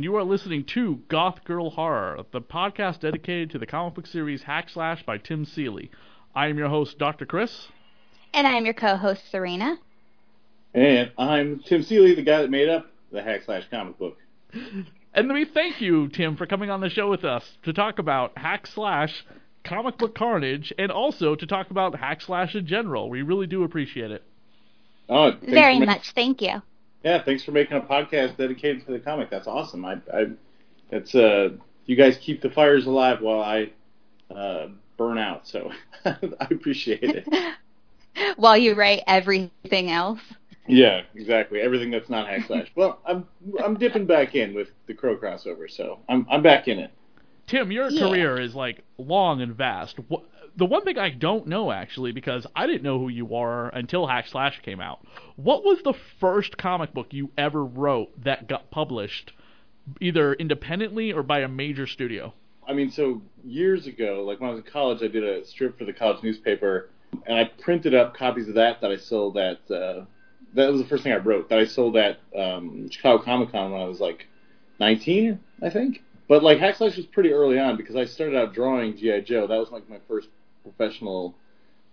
and you are listening to Goth Girl Horror, the podcast dedicated to the comic book series Hack Slash by Tim Seeley. I am your host, Dr. Chris. And I'm your co-host, Serena. And I'm Tim Seeley, the guy that made up the Hack Slash comic book. And we thank you, Tim, for coming on the show with us to talk about Hack Slash, comic book carnage, and also to talk about Hack Slash in general. We really do appreciate it. Oh, very much. Thank you. Yeah, thanks for making a podcast dedicated to the comic. That's awesome. I, I that's uh, you guys keep the fires alive while I uh, burn out. So I appreciate it. while you write everything else. Yeah, exactly. Everything that's not hack slash. well, I'm I'm dipping back in with the Crow crossover, so I'm I'm back in it. Tim, your yeah. career is like long and vast. The one thing I don't know actually, because I didn't know who you are until Hack Slash came out. What was the first comic book you ever wrote that got published, either independently or by a major studio? I mean, so years ago, like when I was in college, I did a strip for the college newspaper, and I printed up copies of that that I sold at. Uh, that was the first thing I wrote that I sold at um, Chicago Comic Con when I was like 19, I think. But like Hack Slash was pretty early on because I started out drawing GI Joe. That was like my first professional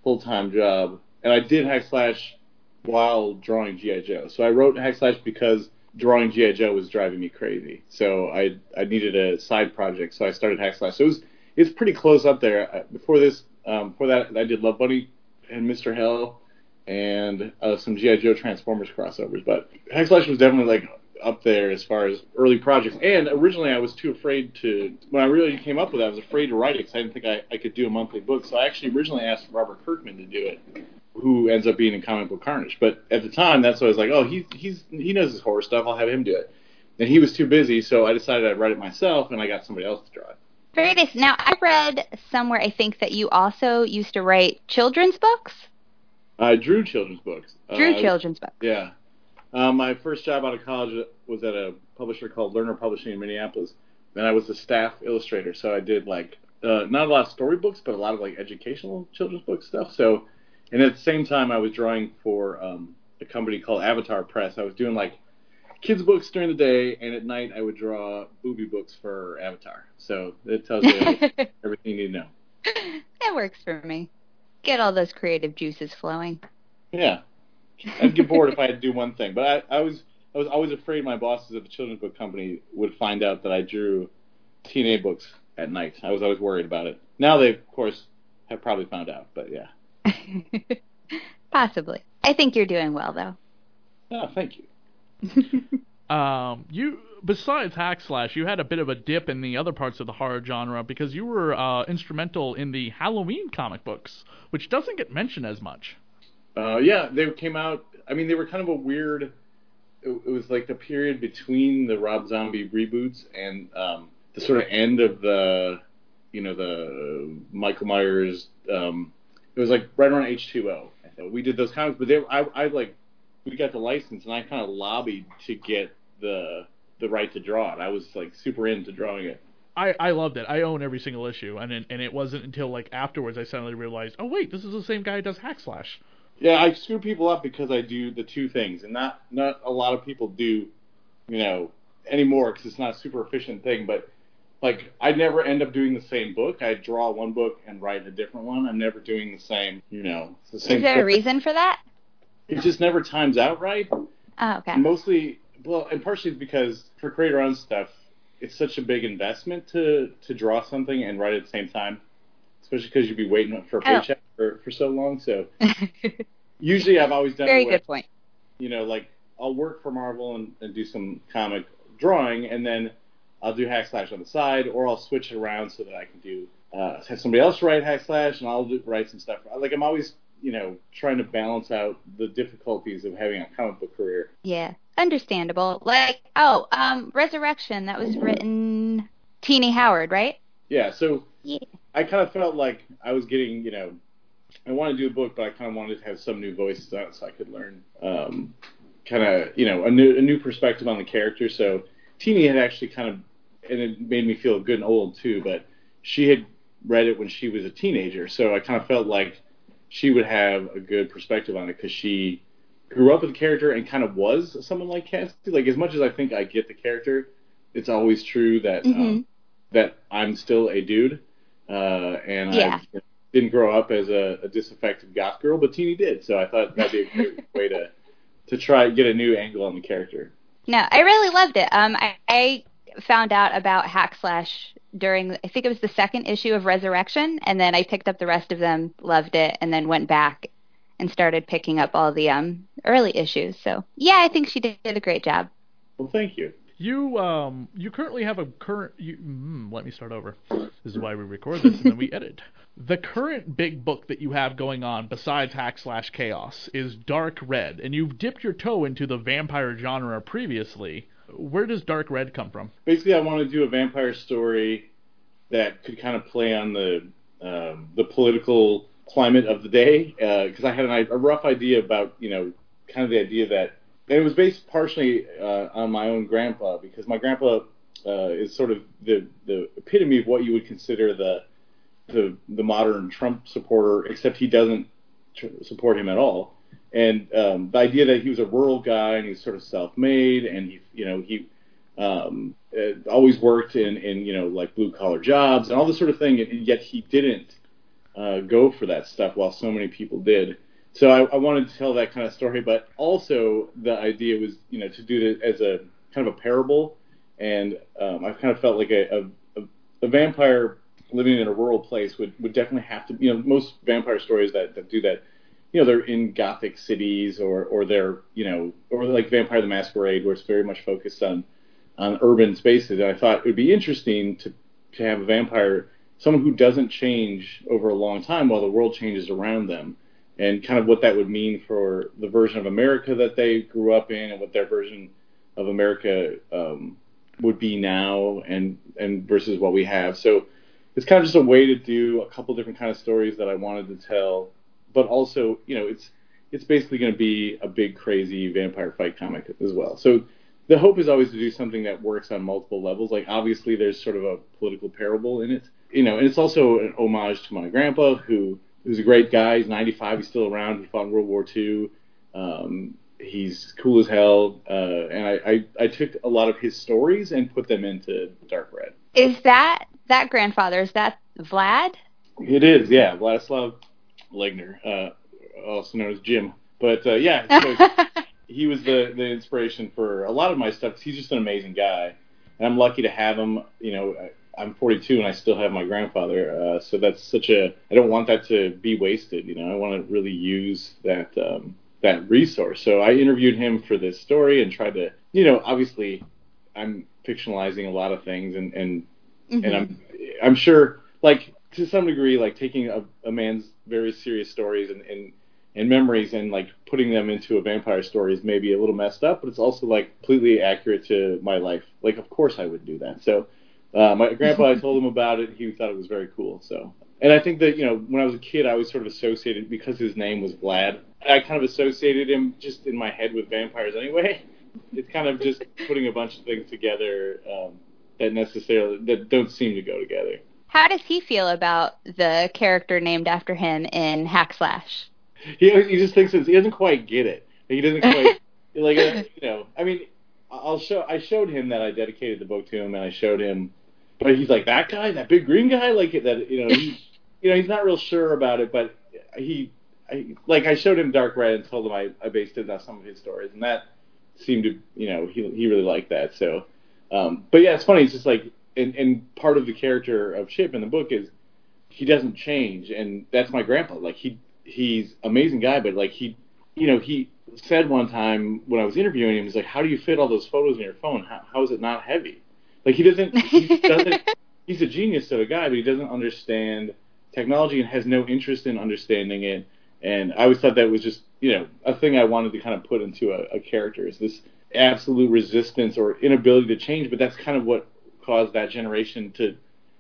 full time job, and I did Hack Slash while drawing GI Joe. So I wrote Hack Slash because drawing GI Joe was driving me crazy. So I I needed a side project, so I started Hack Slash. So it was it's pretty close up there. Before this, um, before that, I did Love Bunny and Mr. Hell and uh, some GI Joe Transformers crossovers. But Hack Slash was definitely like up there as far as early projects. And originally, I was too afraid to. When I really came up with it, I was afraid to write it because I didn't think I, I could do a monthly book. So I actually originally asked Robert Kirkman to do it, who ends up being in Comic Book Carnage. But at the time, that's what I was like. Oh, he he's he knows his horror stuff. I'll have him do it. And he was too busy, so I decided I'd write it myself, and I got somebody else to draw it. Very nice. Now, I read somewhere, I think, that you also used to write children's books. I drew children's books. Drew uh, children's books. Yeah. Um, my first job out of college was at a publisher called Lerner Publishing in Minneapolis. Then I was a staff illustrator, so I did like uh, not a lot of storybooks, but a lot of like educational children's book stuff. So, and at the same time, I was drawing for um, a company called Avatar Press. I was doing like kids books during the day, and at night I would draw booby books for Avatar. So it tells you everything you need to know. That works for me. Get all those creative juices flowing. Yeah, I'd get bored if I had to do one thing. But I, I was I was always afraid my bosses at the children's book company would find out that I drew TNA books at night. I was always worried about it. Now they, of course, have probably found out. But yeah. Possibly. I think you're doing well, though. Oh, thank you. um, you besides Hack Slash, you had a bit of a dip in the other parts of the horror genre because you were uh, instrumental in the Halloween comic books, which doesn't get mentioned as much. Uh, yeah, they came out. I mean, they were kind of a weird. It, it was like the period between the Rob Zombie reboots and um, the sort of end of the, you know, the Michael Myers. Um, it was like right around H two O. We did those comics, but they, I, I like, we got the license, and I kind of lobbied to get the the right to draw it. I was like super into drawing it. I, I loved it. I own every single issue, and it, and it wasn't until like afterwards I suddenly realized, oh wait, this is the same guy who does Hack Slash. Yeah, I screw people up because I do the two things, and not not a lot of people do, you know, anymore because it's not a super efficient thing. But like, I never end up doing the same book. I draw one book and write a different one. I'm never doing the same, you know, the same. Is there book. a reason for that? It just never times out right. Oh, okay. Mostly, well, and partially because for creator-owned stuff, it's such a big investment to to draw something and write at the same time especially because you'd be waiting for a oh. paycheck oh. For, for so long. So usually I've always done very it good point. You know, like I'll work for Marvel and, and do some comic drawing, and then I'll do hack slash on the side, or I'll switch it around so that I can do uh, have somebody else write hack slash, and I'll do, write some stuff. Like I'm always you know trying to balance out the difficulties of having a comic book career. Yeah, understandable. Like oh, um, Resurrection that was written Tini Howard, right? Yeah. So yeah. I kind of felt like I was getting, you know, I wanted to do a book, but I kind of wanted to have some new voices on it so I could learn, um, kind of, you know, a new a new perspective on the character. So Tini had actually kind of, and it made me feel good and old too. But she had read it when she was a teenager, so I kind of felt like she would have a good perspective on it because she grew up with the character and kind of was someone like Cassie. Like as much as I think I get the character, it's always true that Mhm. um, that I'm still a dude, uh, and Yeah. I didn't grow up as a, a disaffected goth girl, but Tini did. So I thought that'd be a great way to to try get a new angle on the character. No, I really loved it. Um, I, I found out about Hack Slash during I think it was the second issue of Resurrection, and then I picked up the rest of them, loved it, and then went back and started picking up all the um early issues. So yeah, I think she did a great job. Well, thank you. You um you currently have a current you mm, let me start over. This is why we record this and then we edit. The current big book that you have going on besides Hack Slash Chaos is Dark Red, and you've dipped your toe into the vampire genre previously. Where does Dark Red come from? Basically, I want to do a vampire story that could kind of play on the um, the political climate of the day because I had an, a rough idea about you know kind of the idea that it was based partially uh, on my own grandpa because my grandpa uh, is sort of the the epitome of what you would consider the the the modern Trump supporter, except he doesn't tr- support him at all. And um, the idea that he was a rural guy and he's sort of self-made and he you know he um, uh, always worked in in you know like blue collar jobs and all this sort of thing, and yet he didn't uh, go for that stuff while so many people did. So I, I wanted to tell that kind of story, but also the idea was, you know, to do it as a kind of a parable, and um, I kind of felt like a, a, a vampire living in a rural place would, would definitely have to, you know, most vampire stories that, that do that, you know, they're in gothic cities or, or they're, you know, or like Vampire the Masquerade, where it's very much focused on, on urban spaces. And I thought it would be interesting to, to have a vampire, someone who doesn't change over a long time while the world changes around them and kind of what that would mean for the version of America that they grew up in, and what their version of America um, would be now, and and versus what we have. So it's kind of just a way to do a couple different kind of stories that I wanted to tell, but also you know it's it's basically going to be a big crazy vampire fight comic as well. So the hope is always to do something that works on multiple levels. Like obviously there's sort of a political parable in it, you know, and it's also an homage to my grandpa who who's a great guy. He's 95. He's still around. He fought in World War II. Um, he's cool as hell. Uh, and I, I, I took a lot of his stories and put them into Dark Red. Is that that grandfather? Is that Vlad? It is, yeah. Vladislav Legner, uh, also known as Jim. But uh, yeah, so he was the, the inspiration for a lot of my stuff. He's just an amazing guy. And I'm lucky to have him. You know, I'm 42 and I still have my grandfather, uh, so that's such a. I don't want that to be wasted. You know, I want to really use that um, that resource. So I interviewed him for this story and tried to, you know, obviously, I'm fictionalizing a lot of things, and and Mhm. and I'm I'm sure, like to some degree, like taking a, a man's very serious stories and, and and memories and like putting them into a vampire story is maybe a little messed up, but it's also like completely accurate to my life. Like, of course, I would do that. So uh, my grandpa, I told him about it. He thought it was very cool. So, and I think that you know, when I was a kid, I was sort of associated because his name was Vlad. I kind of associated him just in my head with vampires anyway. It's kind of just putting a bunch of things together um, that necessarily that don't seem to go together. How does he feel about the character named after him in Hack Slash? He he just thinks it's, he doesn't quite get it. He doesn't quite like uh, you know. I mean, I'll show. I showed him that I dedicated the book to him, and I showed him, but he's like that guy, that big green guy, like that. You know, he, you know, he's not real sure about it, but he, I, like, I showed him Dark Red and told him I, I based it on some of his stories, and that seemed to, you know, he he really liked that. So, um, but yeah, it's funny. It's just like, and and part of the character of Chip in the book is he doesn't change, and that's my grandpa. Like he he's amazing guy, but like he, you know, he said one time when I was interviewing him, he's like, "How do you fit all those photos in your phone? How, how is it not heavy?" Like he doesn't, he doesn't. he's a genius of a guy, but he doesn't understand technology and has no interest in understanding it. And I always thought that was just, you know, a thing I wanted to kind of put into a, a character is this absolute resistance or inability to change. But that's kind of what caused that generation to.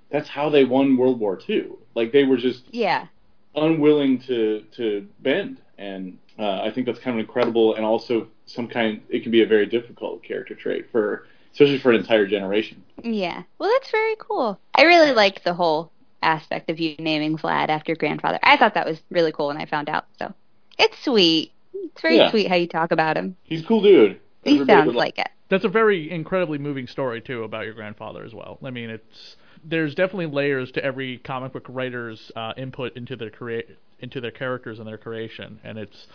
That's how they won World War II. Like they were just Yeah. unwilling to to bend, and uh, I think that's kind of incredible, and also some kind. It can be a very difficult character trait for, especially for an entire generation. Yeah. Well, that's very cool. I really liked the whole aspect of you naming Vlad after your grandfather. I thought that was really cool when I found out. So it's sweet. It's very Yeah. sweet how you talk about him. He's a cool dude. He Everybody sounds like it. That's a very incredibly moving story too about your grandfather as well. I mean, it's there's definitely layers to every comic book writer's uh, input into their create into their characters and their creation, and it's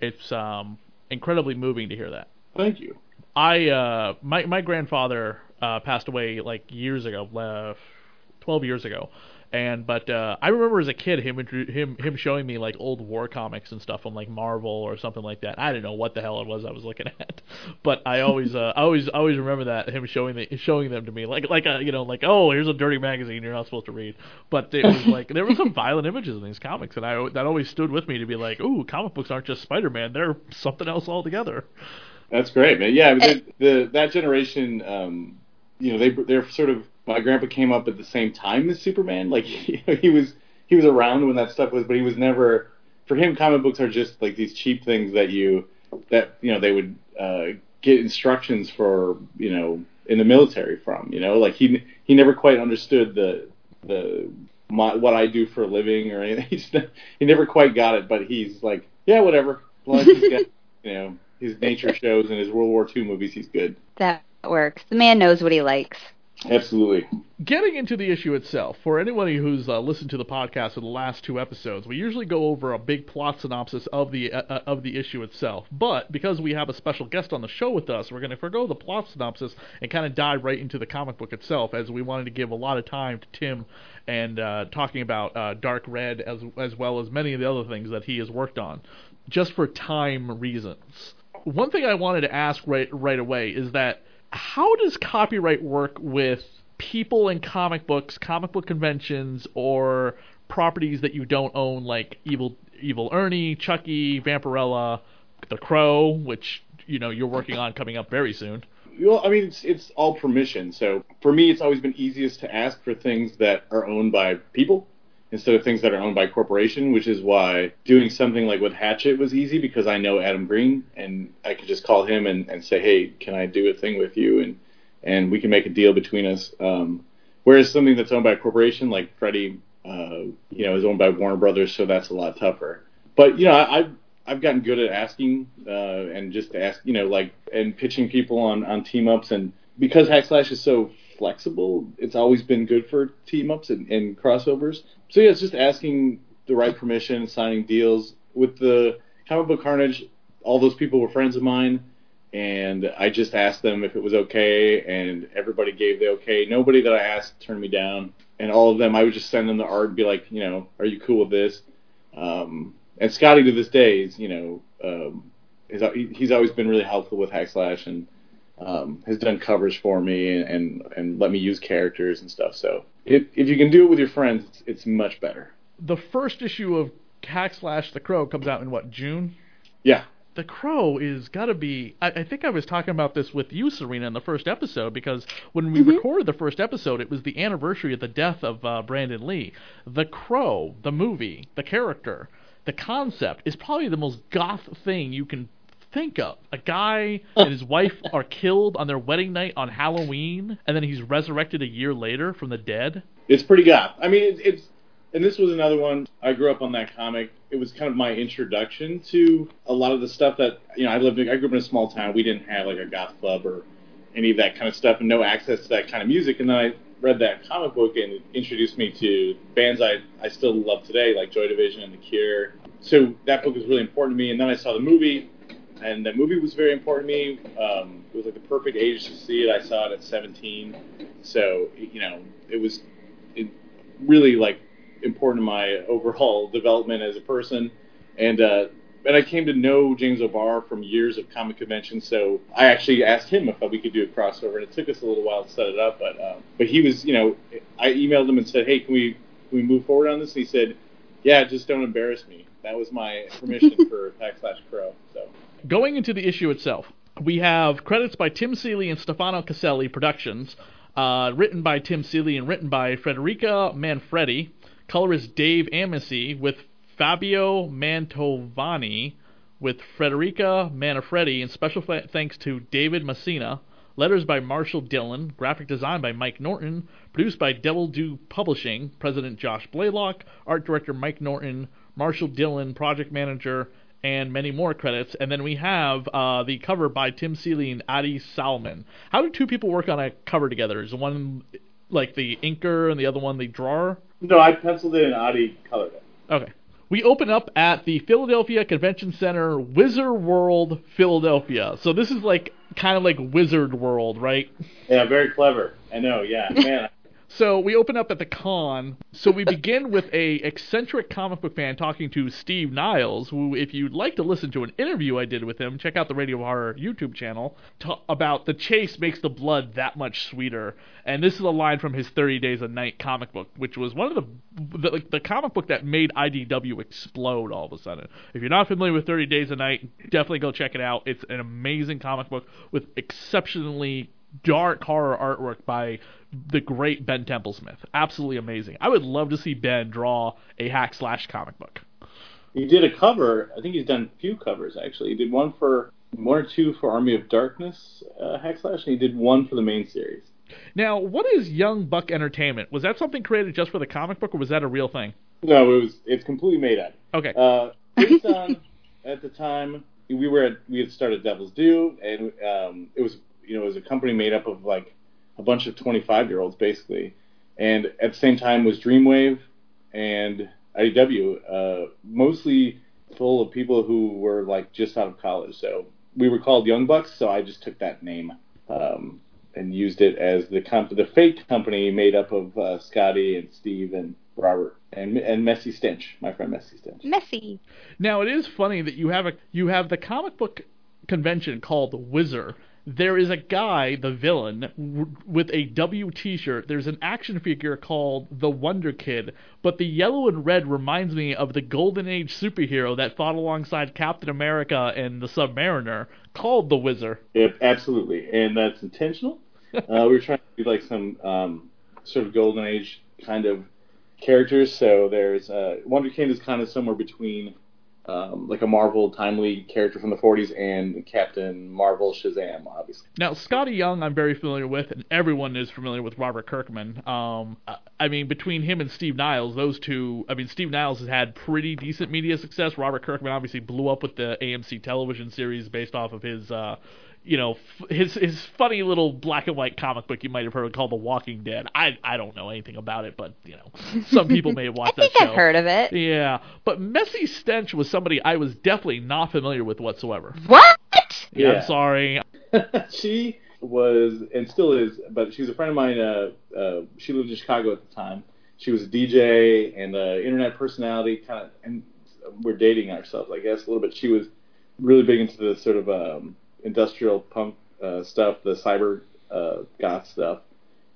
it's um, incredibly moving to hear that. Thank you. I uh, my my grandfather uh, passed away like years ago, uh, twelve years ago, and but uh, I remember as a kid him him him showing me like old war comics and stuff on like Marvel or something like that. I didn't know what the hell it was I was looking at, but I always uh, I always always remember that him showing the showing them to me like like a you know like oh here's a dirty magazine you're not supposed to read. But it was like there were some violent images in these comics, and I that always stood with me to be like ooh comic books aren't just Spider Man they're something else altogether. That's great, man. Yeah, the, the that generation, um, you know, they they're sort of my grandpa came up at the same time as Superman. Like he, he was he was around when that stuff was, but he was never. For him, comic books are just like these cheap things that you that you know they would uh, get instructions for you know in the military from. You know, like he he never quite understood the the my, what I do for a living or anything. He, he never quite got it, but he's like, yeah, whatever. As he's got, you know, his nature shows and his World War II movies, he's good. That works. The man knows what he likes. Absolutely. Getting into the issue itself, for anyone who's uh, listened to the podcast for the last two episodes, we usually go over a big plot synopsis of the uh, uh of the issue itself. But because we have a special guest on the show with us, we're going to forego the plot synopsis and kind of dive right into the comic book itself, as we wanted to give a lot of time to Tim and uh, talking about uh, Dark Red as as well as many of the other things that he has worked on, just for time reasons. One thing I wanted to ask right right away is that how does copyright work with people in comic books, comic book conventions, or properties that you don't own, like Evil Evil Ernie, Chucky, Vampirella, The Crow, which you know you're working on coming up very soon. Well, I mean, it's it's all permission. So for me, it's always been easiest to ask for things that are owned by people instead of things that are owned by corporation, which is why doing something like with Hatchet was easy because I know Adam Green and I could just call him and, and say, hey, can I do a thing with you? And, and we can make a deal between us. Um, whereas something that's owned by a corporation like Freddy, uh, you know, is owned by Warner Brothers, so that's a lot tougher. But, you know, I, I've, I've gotten good at asking uh, and just ask, you know, like, and pitching people on, on team ups. And because Hack Slash is so flexible. It's always been good for team ups and, and crossovers. So yeah, it's just asking the right permission, signing deals with the comic book Carnage. All those people were friends of mine, and I just asked them if it was okay, and everybody gave the okay. Nobody that I asked turned me down, and all of them I would just send them the art and be like, you know, are you cool with this? Um, and Skottie to this day is, you know, um, is, he's always been really helpful with Hack Slash and um, has done covers for me and, and, and let me use characters and stuff. So if if you can do it with your friends, it's, it's much better. The first issue of Hack Slash the Crow comes out in what June? Yeah. The Crow is got to be. I, I, think I was talking about this with you, Serena, in the first episode because when we mm-hmm. recorded the first episode, it was the anniversary of the death of uh, Brandon Lee. The Crow, the movie, the character, the concept is probably the most goth thing you can think of. A guy and his wife are killed on their wedding night on Halloween, and then he's resurrected a year later from the dead. It's pretty goth. I mean, it's, it's and this was another one. I grew up on that comic. It was kind of my introduction to a lot of the stuff that you know. I lived. In, I grew up in a small town. We didn't have like a goth club or any of that kind of stuff, and no access to that kind of music. And then I read that comic book and it introduced me to bands I I still love today, like Joy Division and The Cure. So that book was really important to me. And then I saw the movie, and the movie was very important to me. Um, it was like the perfect age to see it. I saw it at 17, so you know it was it really like important to my overall development as a person. And uh, and I came to know James O'Barr from years of comic conventions, so I actually asked him if we could do a crossover, and it took us a little while to set it up, but uh, but he was, you know, I emailed him and said, hey, can we can we move forward on this? And he said, yeah, just don't embarrass me. That was my permission for Hack Slash Crow. So going into the issue itself, we have credits by Tim Seeley and Stefano Caselli Productions, uh, written by Tim Seeley and written by Federica Manfredi, colorist Dave Amasey, with Fabio Mantovani, with Federica Manfredi, and special thanks to David Messina. Letters by Marshall Dillon, graphic design by Mike Norton, produced by Devil's Due Publishing, President Josh Blaylock, art director Mike Norton, Marshall Dillon, project manager, and many more credits. And then we have uh, the cover by Tim Seeley and Adi Salman. How do two people work on a cover together? Is one like the inker and the other one the drawer? No, I penciled it and Adi colored it. Okay. We open up at the Philadelphia Convention Center, Wizard World, Philadelphia. So this is like kind of like Wizard World, right? Yeah, very clever. I know. Yeah, man. So we open up at the con. So we begin with a eccentric comic book fan talking to Steve Niles, who, if you'd like to listen to an interview I did with him, check out the Radio Horror YouTube channel ta- about the chase makes the blood that much sweeter. And this is a line from his 30 Days of Night comic book, which was one of the the, the comic book that made IDW explode all of a sudden. If you're not familiar with 30 Days of Night, definitely go check it out. It's an amazing comic book with exceptionally dark horror artwork by the great Ben Templesmith. Absolutely amazing. I would love to see Ben draw a hack slash comic book. He did a cover. I think he's done a few covers actually. He did one for one or two for Army of Darkness uh, hack slash, and he did one for the main series. Now, what is Young Buck Entertainment? Was that something created just for the comic book, or was that a real thing? No, it was. It's completely made up. Okay. Uh, based on at the time we were at, we had started Devil's Due, and um, it was you know it was a company made up of like a bunch of 25 year olds basically, and at the same time was Dreamwave and IDW, uh, mostly full of people who were like just out of college. So we were called Young Bucks, so I just took that name um, and used it as the comp- the fake company made up of uh, Skottie and Steve and Robert and and Messy Stench, my friend Messy Stench. Messy. Now it is funny that you have a you have the comic book convention called the Wizard. There is a guy, the villain, w- with a W T-shirt. There's an action figure called the Wonder Kid, but the yellow and red reminds me of the Golden Age superhero that fought alongside Captain America and the Submariner, called the Wizard. Yep, absolutely, and that's intentional. uh, we were trying to do like some um, sort of golden age kind of characters. So there's uh, Wonder Kid is kind of somewhere between um, like a Marvel timely character from the 40s and Captain Marvel Shazam, obviously. Now, Skottie Young, I'm very familiar with, and everyone is familiar with Robert Kirkman. Um, I- mean, between him and Steve Niles, those two, I mean, Steve Niles has had pretty decent media success. Robert Kirkman obviously blew up with the AMC television series based off of his, uh, you know, f- his his funny little black and white comic book you might have heard called The Walking Dead. I I don't know anything about it, but you know, some people may have I watched think that show. I've heard of it. Yeah, but Messy Stench was somebody I was definitely not familiar with whatsoever. What? Yeah, Yeah. I'm sorry. she was and still is, but she was a friend of mine. Uh, uh, she lived in Chicago at the time. She was a DJ and uh, internet personality, kind of, and we're dating ourselves, I guess, a little bit. She was really big into the sort of um, industrial punk uh, stuff, the cyber uh, goth stuff.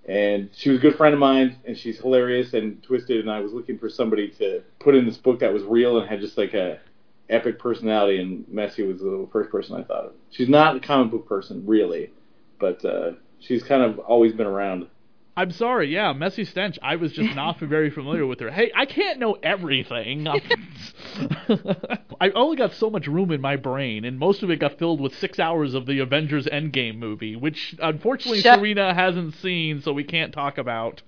And she was a good friend of mine, and she's hilarious and twisted. And I was looking for somebody to put in this book that was real and had just like a epic personality. And Messy was the first person I thought of. She's not a comic book person, really, but uh, she's kind of always been around. I'm sorry, yeah, Messy Stench. I was just not very familiar with her. Hey, I can't know everything. I only got so much room in my brain, and most of it got filled with six hours of the Avengers Endgame movie, which unfortunately Shut- Serena hasn't seen, so we can't talk about.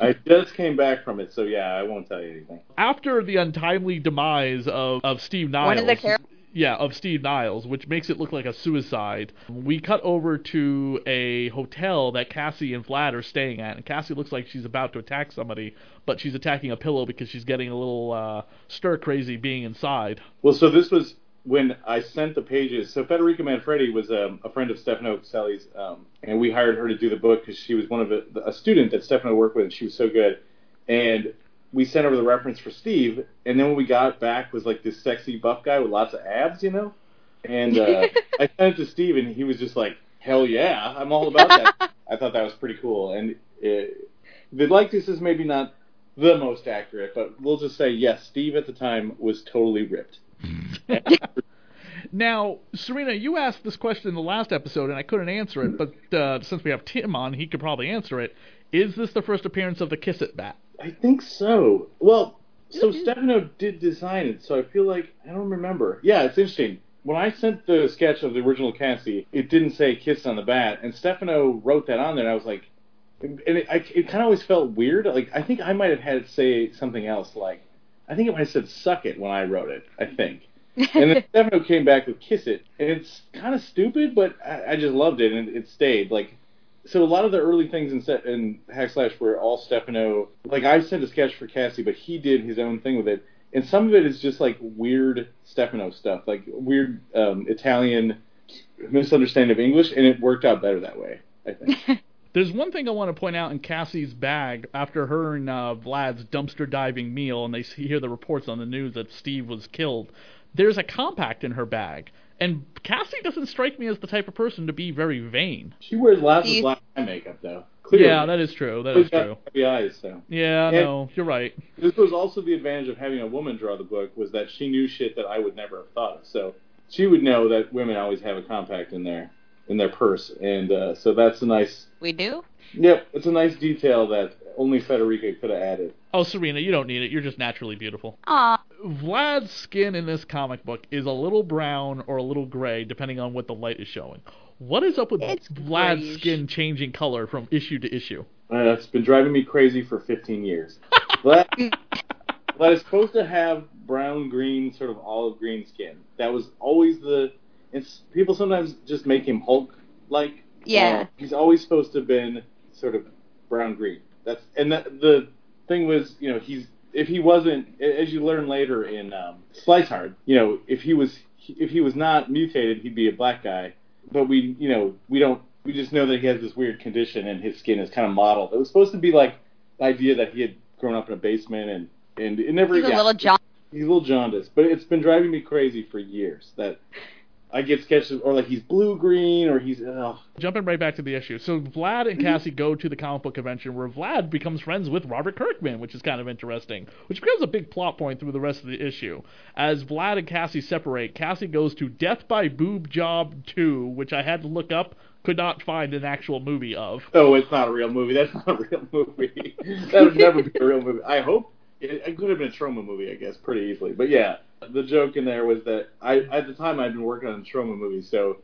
I just came back from it, so yeah, I won't tell you anything. After the untimely demise of, of Steve Niles, One of the char- yeah, of Steve Niles, which makes it look like a suicide. We cut over to a hotel that Cassie and Vlad are staying at, and Cassie looks like she's about to attack somebody, but she's attacking a pillow because she's getting a little uh, stir crazy being inside. Well, so this was when I sent the pages. So Federica Manfredi was um, a friend of Stefano Caselli's, um, and we hired her to do the book because she was one of the, a student that Stefano worked with, and she was so good. And we sent over the reference for Steve, and then when we got back was like this sexy buff guy with lots of abs, you know. And uh, I sent it to Steve, and he was just like, "Hell yeah, I'm all about that." I thought that was pretty cool, and it, the likeness is maybe not the most accurate, but we'll just say yes. Steve at the time was totally ripped. Now, Serena, you asked this question in the last episode, and I couldn't answer it, but uh, since we have Tim on, he could probably answer it. Is this the first appearance of the Kiss It Bat? I think so. Well, so Stefano did design it, so I feel like I don't remember. Yeah, it's interesting. When I sent the sketch of the original Cassie, it didn't say "kiss on the bat," and Stefano wrote that on there. And I was like, and it, I, it kind of always felt weird. Like I think I might have had it say something else. Like I think it might have said "suck it" when I wrote it. I think, and then Stefano came back with Kiss It, and it's kind of stupid, but I, I just loved it, and it stayed. Like, so a lot of the early things in, set, in Hack Slash were all Stefano. Like, I sent a sketch for Cassie, but he did his own thing with it, and some of it is just like weird Stefano stuff, like weird um, Italian misunderstanding of English, and it worked out better that way. I think. There's one thing I want to point out in Cassie's bag after her and uh, Vlad's dumpster diving meal, and they hear the reports on the news that Steve was killed. There's a compact in her bag, and Cassie doesn't strike me as the type of person to be very vain. She wears lots of black eye makeup, though. Clearly. Yeah, that is true. That She's is true. heavy eyes, so. Yeah, And- no, you're right. This was also the advantage of having a woman draw the book was that she knew shit that I would never have thought of. So she would know that women always have a compact in their in their purse, and uh, so that's a nice. we do. Yep, it's a nice detail that only Federica could have added. Oh, Serena, you don't need it. You're just naturally beautiful. Aw, Vlad's skin in this comic book is a little brown or a little gray, depending on what the light is showing. What is up with It's Vlad's grayish. skin changing color from issue to issue? Uh, that's been driving me crazy for 15 years. Vlad, Vlad is supposed to have brown, green, sort of olive green skin. That was always the. It's people sometimes just make him Hulk like. Yeah. he's always supposed to have been sort of brown green. That's and that, the thing was, you know, he's if he wasn't, as you learn later in um, Slice Hard, you know, if he was if he was not mutated, he'd be a black guy. But we, you know, we don't. We just know that he has this weird condition and his skin is kind of mottled. It was supposed to be like the idea that he had grown up in a basement and and it never. he's a yeah, little John. He's a little jaundiced, but it's been driving me crazy for years that I get sketches or like he's blue green or he's oh, Jumping right back to the issue. So Vlad and Cassie go to the comic book convention where Vlad becomes friends with Robert Kirkman, which is kind of interesting, which becomes a big plot point through the rest of the issue. As Vlad and Cassie separate, Cassie goes to Death by Boob Job 2, which I had to look up, could not find an actual movie of. Oh, it's not a real movie. That's not a real movie. that would never be a real movie. I hope it, it could have been a Troma movie, I guess, pretty easily. But yeah, the joke in there was that I at the time I'd been working on a Troma movie, so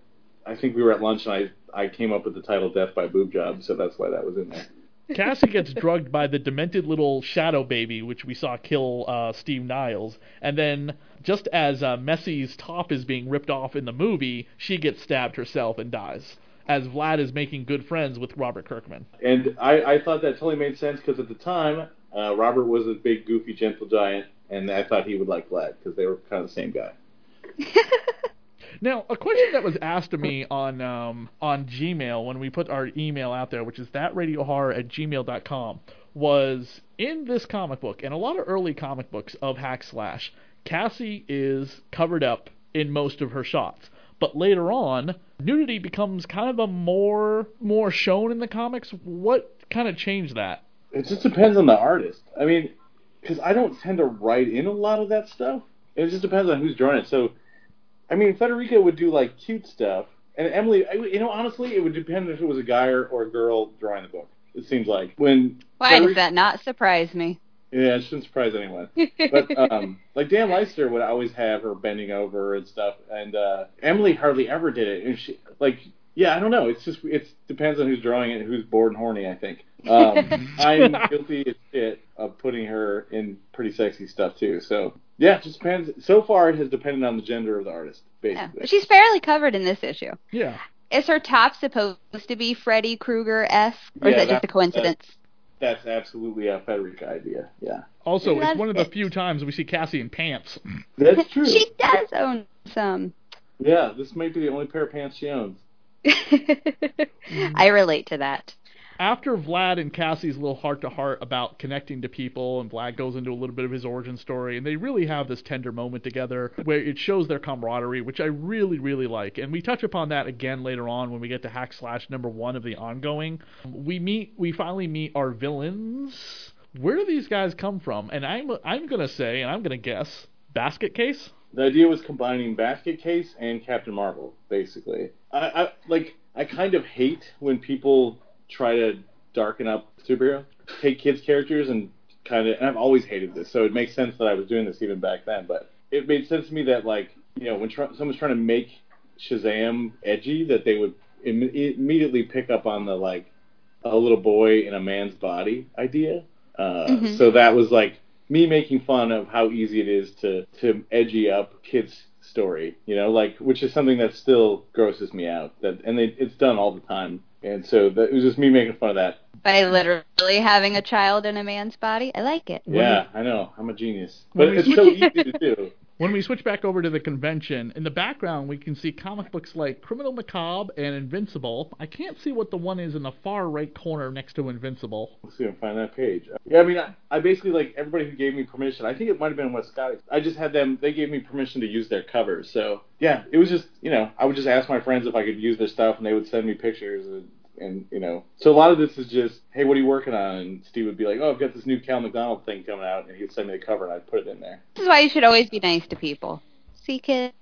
I think we were at lunch and I I came up with the title "Death by Boob Job," so that's why that was in there. Cassie gets drugged by the demented little shadow baby, which we saw kill uh, Steve Niles, and then just as uh, Messy's top is being ripped off in the movie, she gets stabbed herself and dies. As Vlad is making good friends with Robert Kirkman. And I, I thought that totally made sense because at the time uh, Robert was a big, goofy, gentle giant, and I thought he would like Vlad because they were kind of the same guy. Now, a question that was asked of me on um, on Gmail when we put our email out there, which is thatradiohorror at gmail.com, was in this comic book and a lot of early comic books of Hack Slash, Cassie is covered up in most of her shots. But later on, nudity becomes kind of a more more shown in the comics. What kind of changed that? It just depends on the artist. I mean, because I don't tend to write in a lot of that stuff. It just depends on who's drawing it. So, I mean, Federica would do like cute stuff, and Emily, I, you know, honestly, it would depend if it was a guy or, or a girl drawing the book. It seems like when Why Federica- does that not surprise me? Yeah, it shouldn't surprise anyone. But um, like Dan Leister would always have her bending over and stuff, and uh, Emily hardly ever did it. And she like, yeah, I don't know. It's just it depends on who's drawing it, and who's bored and horny. I think um, I'm guilty as shit of putting her in pretty sexy stuff too. So yeah, it just depends. So far, it has depended on the gender of the artist, Yeah. basically. But she's fairly covered in this issue. Yeah. Is her top supposed to be Freddy Krueger esque, or Yeah, is that just a coincidence? That's absolutely a Federica idea. Yeah, Also, it's Love one of the it. few times we see Cassie in pants. that's true. she does own some. Yeah, this might be the only pair of pants she owns. I mm. relate to that. after Vlad and Cassie's little heart to heart about connecting to people, and Vlad goes into a little bit of his origin story, and they really have this tender moment together where it shows their camaraderie, which I really, really like. And we touch upon that again later on when we get to Hack Slash number one of the ongoing. We meet, we finally meet our villains. Where do these guys come from? And I'm, I'm gonna say, and I'm gonna guess, Basket Case. The idea was combining Basket Case and Captain Marvel, basically. I, I like. I kind of hate when people try to darken up superhero, take kids' characters and kind of. And I've always hated this, so it makes sense that I was doing this even back then. But it made sense to me that like you know when tr- someone's trying to make Shazam edgy, that they would Im- immediately pick up on the like a little boy in a man's body idea. Uh, Mhm. So that was like me making fun of how easy it is to to edgy up kids story, you know, like which is something that still grosses me out. That and they, it's done all the time, and so that, it was just me making fun of that. By literally having a child in a man's body, I like it. Yeah, I know. I'm a genius, but it's so easy to do. When we switch back over to the convention, in the background we can see comic books like Criminal Macabre and Invincible. I can't see what the one is in the far right corner next to Invincible. Let's see if I can find that page. Yeah, I mean, I, I basically like everybody who gave me permission. I think it might have been West Skottie. I just had them. They gave me permission to use their covers. So yeah, it was just you know I would just ask my friends if I could use their stuff, and they would send me pictures. And, and you know, so a lot of this is just, hey, what are you working on? And Steve would be like, oh, I've got this new Cal McDonald thing coming out, and he'd send me the cover, and I'd put it in there. This is why you should always be nice to people. See, kids.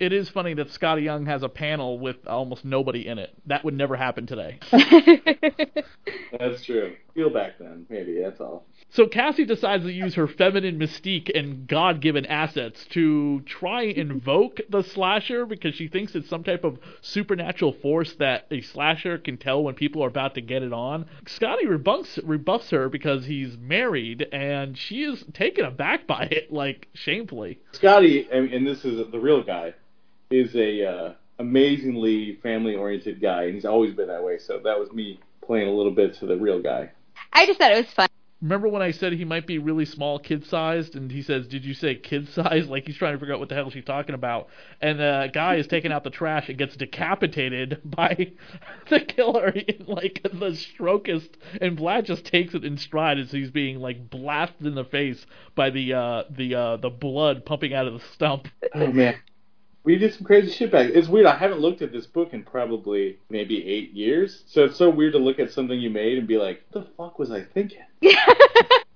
It is funny that Skottie Young has a panel with almost nobody in it. That would never happen today. That's true. Feel back then, maybe. That's all. So Cassie decides to use her feminine mystique and God-given assets to try and invoke the slasher because she thinks it's some type of supernatural force that a slasher can tell when people are about to get it on. Skottie rebuffs rebuffs her because he's married and she is taken aback by it, like shamefully. Skottie, and, and this is the real guy, is a uh, amazingly family-oriented guy, and he's always been that way. So that was me playing a little bit to the real guy. I just thought it was fun. Remember when I said he might be really small, kid sized, and he says, "Did you say kid sized?" Like he's trying to figure out what the hell she's talking about. And the guy is taking out the trash and gets decapitated by the killer in like the strokest. And Vlad just takes it in stride as he's being like blasted in the face by the uh, the uh, the blood pumping out of the stump. Oh man, we did some crazy shit back. It's weird. I haven't looked at this book in probably maybe eight years. So it's so weird to look at something you made and be like, "What the fuck was I thinking?"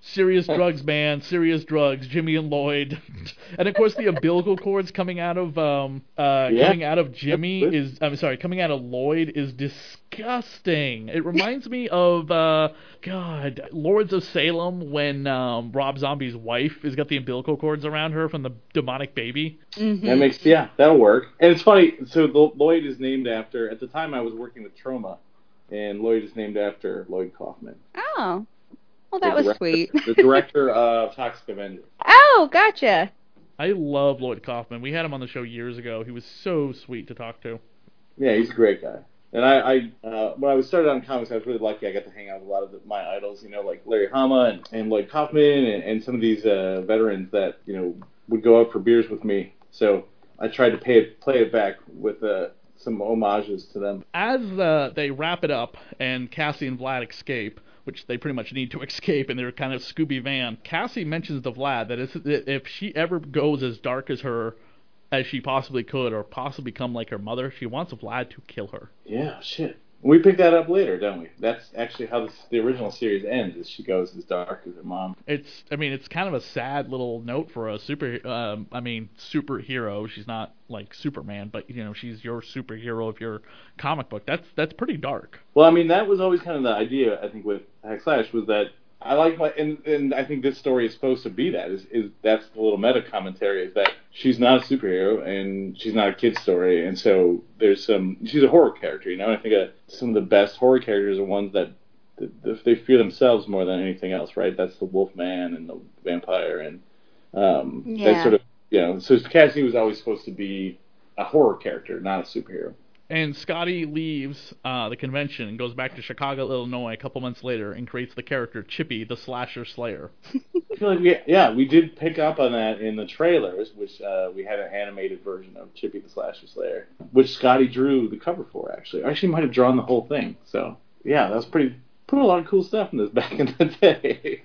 Serious drugs, man. Serious drugs. Jimmy and Lloyd, and of course the umbilical cords coming out of um uh Yeah. coming out of Jimmy is I'm sorry coming out of Lloyd is disgusting. It reminds me of uh God Lords of Salem when um Rob Zombie's wife has got the umbilical cords around her from the demonic baby. Mhm. That makes yeah, that'll work. And it's funny. So Lo- Lloyd is named after. At the time, I was working with Troma and Lloyd is named after Lloyd Kaufman. Oh. Well, the that was sweet. the director of Toxic Avenger. oh, gotcha. I love Lloyd Kaufman. We had him on the show years ago. He was so sweet to talk to. Yeah, he's a great guy. And I, I uh, when I was started on comics, I was really lucky. I got to hang out with a lot of the, my idols, you know, like Larry Hama and, and Lloyd Kaufman, and, and some of these uh, veterans that you know would go out for beers with me. So I tried to pay it, play it back with uh, some homages to them. as uh, they wrap it up and Cassie and Vlad escape, which they pretty much need to escape in their kind of Scooby van, Cassie mentions to Vlad that if she ever goes as dark as her, as she possibly could, or possibly become like her mother, she wants Vlad to kill her. Yeah, shit. We pick that up later, don't we? That's actually how this, the original series ends. Is she goes as dark as her mom. It's, I mean, it's kind of a sad little note for a super, um, I mean, superhero. She's not like Superman, but you know, she's your superhero of your comic book. That's that's pretty dark. Well, I mean, that was always kind of the idea. I think with Hack Slash was that I like my and and I think this story is supposed to be that is is that's the little meta commentary is that she's not a superhero and she's not a kid's story and so there's some she's a horror character. You know, I think uh, some of the best horror characters are ones that. They fear themselves more than anything else, right? That's the wolf man and the vampire, and um, that sort of, you know. So Cassie was always supposed to be a horror character, not a superhero. And Skottie leaves uh, the convention and goes back to Chicago, Illinois, a couple months later, and creates the character Chippy, the Slasher Slayer. I feel like we, yeah, we did pick up on that in the trailers, which uh, we had an animated version of Chippy the Slasher Slayer, which Skottie drew the cover for. Actually, I actually might have drawn the whole thing. So yeah, that was pretty. Put a lot of cool stuff in this back in the day.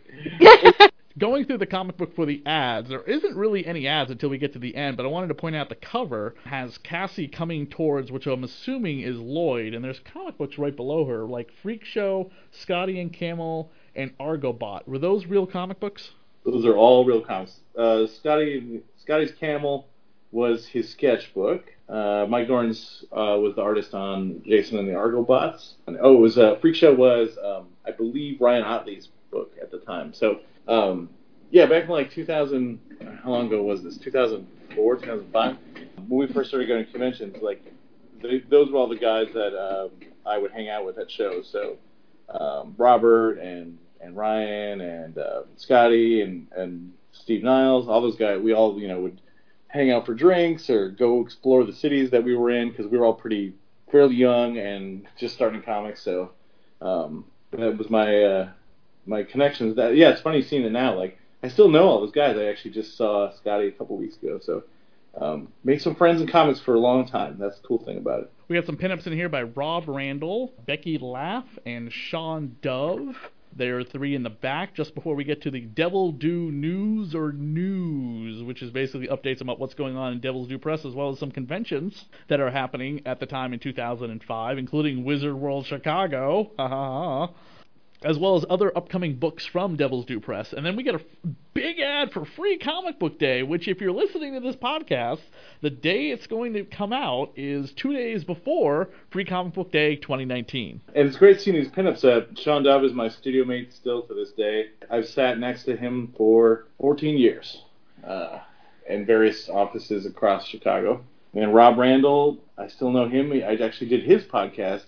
Going through the comic book for the ads, there isn't really any ads until we get to the end, but I wanted to point out the cover has Cassie coming towards, which I'm assuming is Lloyd, and there's comic books right below her, like Freak Show, Skottie and Camel, and Argobot. Were those real comic books? Those are all real comics. Uh, Skottie Skottie's Camel was his sketchbook. Uh, Mike Dorns uh, was the artist on Jason and the Argobots. And, oh, it was uh, Freak Show was um, I believe Ryan Ottley's book at the time. So um, yeah, back in like 2000. How long ago was this? 2004, 2005. When we first started going to conventions, like they, those were all the guys that um, I would hang out with at shows. So um, Robert and and Ryan and uh, Skottie and and Steve Niles, all those guys. We all you know would hang out for drinks or go explore the cities that we were in because we were all pretty fairly young and just starting comics. So um, that was my uh, my connections. That yeah, it's funny seeing it now. Like I still know all those guys. I actually just saw Skottie a couple weeks ago. So um, make some friends in comics for a long time. That's the cool thing about it. We got some pinups in here by Rob Randall, Becky Laugh, and Sean Dove. There are three in the back just before we get to the Devil Do News or News, which is basically updates about what's going on in Devil's Due Press, as well as some conventions that are happening at the time in 2005, including Wizard World Chicago. As well as other upcoming books from Devil's Due Press. And then we get a big ad for Free Comic Book Day, which, if you're listening to this podcast, the day it's going to come out is two days before Free Comic Book Day 2019. And it's great seeing these pinups. Uh, Sean Dove is my studio mate still to this day. I've sat next to him for 14 years uh, in various offices across Chicago. And Rob Randall, I still know him. I actually did his podcast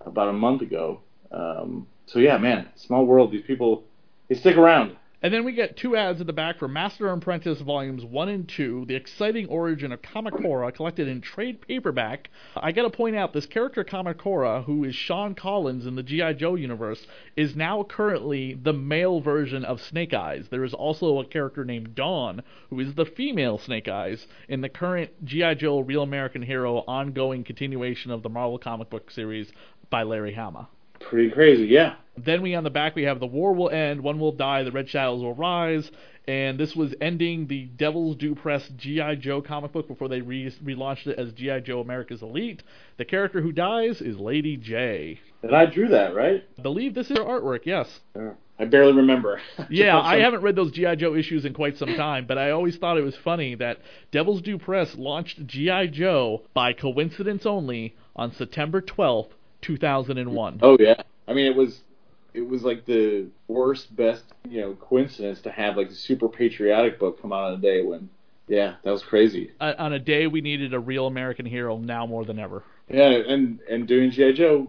about a month ago. Um, so yeah, man, small world. These people they stick around. And then we get two ads in the back for Master and Apprentice Volumes 1 and 2, The Exciting Origin of Kamakura, collected in trade paperback. I gotta point out, this character Kamakura, who is Sean Collins in the G.I. Joe universe, is now currently the male version of Snake Eyes. There is also a character named Dawn, who is the female Snake Eyes, in the current G.I. Joe Real American Hero ongoing continuation of the Marvel comic book series by Larry Hama. Pretty crazy, yeah. Then we on the back we have the war will end, one will die, the red shadows will rise, and this was ending the Devil's Due Press GI Joe comic book before they re- relaunched it as GI Joe America's Elite. The character who dies is Lady Jaye. And I drew that, right? I believe this is her artwork. Yes. Uh, I barely remember. yeah, I haven't read those GI Joe issues in quite some time, but I always thought it was funny that Devil's Due Press launched GI Joe by coincidence only on September 12th, 2001. Oh yeah. I mean, it was it was like the worst, best, you know, coincidence to have like a super patriotic book come out on a day when, yeah, that was crazy. Uh, on a day we needed a real American hero now more than ever. Yeah, and and doing GI Joe,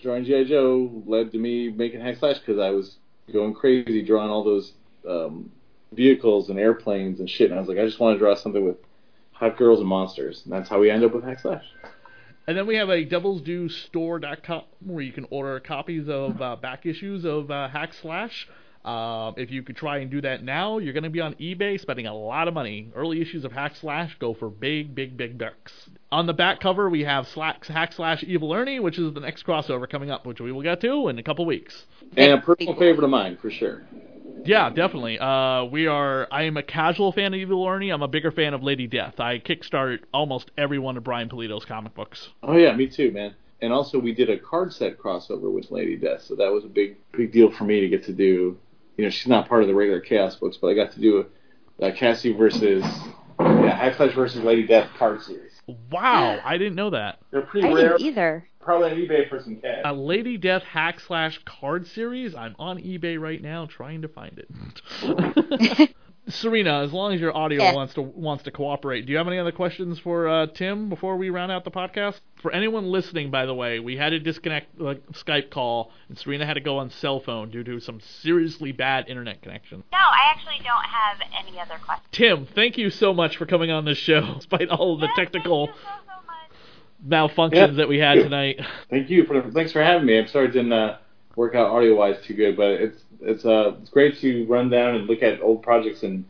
drawing GI Joe led to me making Hack Slash because I was going crazy drawing all those um, vehicles and airplanes and shit, and I was like, I just want to draw something with hot girls and monsters, and that's how we end up with Hack Slash. And then we have a devilsdue.store.com where you can order copies of uh, back issues of uh, Hack Slash. Uh, if you could try and do that now, you're going to be on eBay spending a lot of money. Early issues of Hack Slash go for big, big, big bucks. On the back cover, we have Slacks, Hack Slash Evil Ernie, which is the next crossover coming up, which we will get to in a couple weeks. And a personal favorite of mine, for sure. Yeah, definitely. Uh, we are. I am a casual fan of Evil Ernie. I'm a bigger fan of Lady Death. I kickstarted almost every one of Brian Pulido's comic books. Oh yeah, me too, man. And also, we did a card set crossover with Lady Death, so that was a big, big deal for me to get to do. You know, she's not part of the regular Chaos books, but I got to do a, a Cassie versus yeah, Hack Slash versus Lady Death card series. Wow, I didn't know that. They're pretty I rare. didn't either. Probably on eBay for some cash. A Lady Death hack slash card series. I'm on eBay right now trying to find it. Serena, as long as your audio Yeah. wants to wants to cooperate, do you have any other questions for uh, Tim before we round out the podcast? For anyone listening, by the way, we had to disconnect the Skype call, and Serena had to go on cell phone due to some seriously bad internet connection. No, I actually don't have any other questions. Tim, thank you so much for coming on this show, despite all of the Yes, technical Thank you so, so much. Malfunctions Yeah. that we had tonight. Thank you for thanks for having me. I'm sorry it didn't uh, work out audio wise too good, but it's it's uh it's great to run down and look at old projects and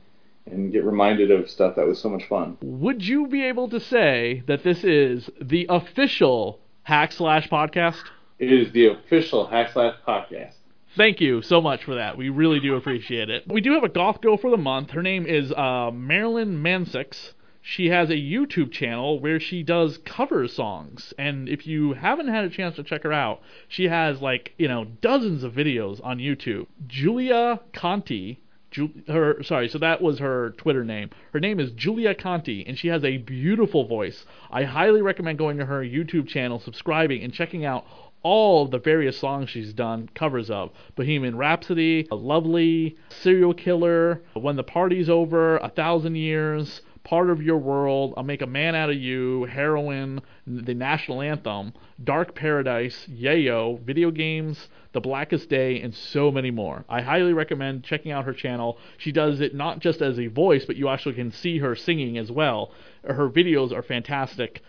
and get reminded of stuff that was so much fun. Would you be able to say that this is the official Hack Slash podcast? It is the official Hack Slash podcast. Thank you so much for that. We really do appreciate it. We do have a goth girl for the month. Her name is uh, Marilyn Mansix. She has a YouTube channel where she does cover songs. And if you haven't had a chance to check her out, she has like, you know, dozens of videos on YouTube. Julia Conti, Ju- her sorry, so that was her Twitter name. Her name is Julia Conti, and she has a beautiful voice. I highly recommend going to her YouTube channel, subscribing, and checking out all the various songs she's done covers of Bohemian Rhapsody, a Lovely, Serial Killer, When the Party's Over, A Thousand Years, Part of Your World, I'll Make a Man Out of You, Heroin, the National Anthem, Dark Paradise, Yayo, video games, The Blackest Day, and so many more. I highly recommend checking out her channel. She does it not just as a voice, but you actually can see her singing as well. Her videos are fantastic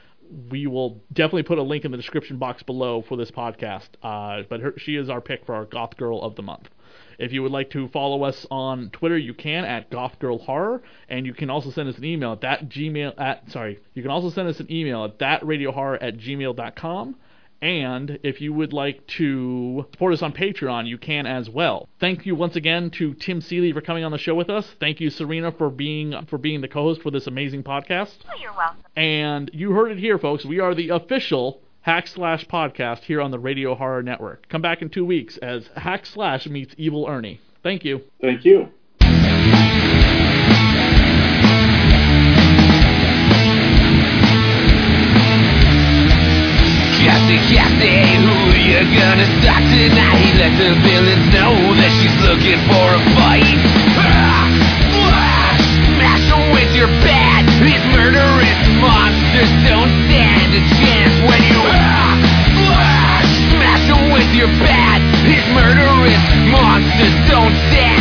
we will definitely put a link in the description box below for this podcast. Uh, but her, she is our pick for our Goth Girl of the Month. If you would like to follow us on Twitter, you can at Goth Girl Horror, and you can also send us an email at that gmail at sorry. You can also send us an email at thatradiohorror at gmail.com. And if you would like to support us on Patreon, you can as well. Thank you once again to Tim Seeley for coming on the show with us. Thank you, Serena, for being for being the co-host for this amazing podcast. Oh, you're welcome. And you heard it here, folks. We are the official Hack Slash podcast here on the Radio Horror Network. Come back in two weeks as Hack Slash meets Evil Ernie. Thank you. Thank you. Cassie, Cassie, who you gonna stop tonight? Let the villains know that she's looking for a fight. Ah, flash, smash her with your bat. These murderous monsters don't you're bad, his murderous monsters don't stand.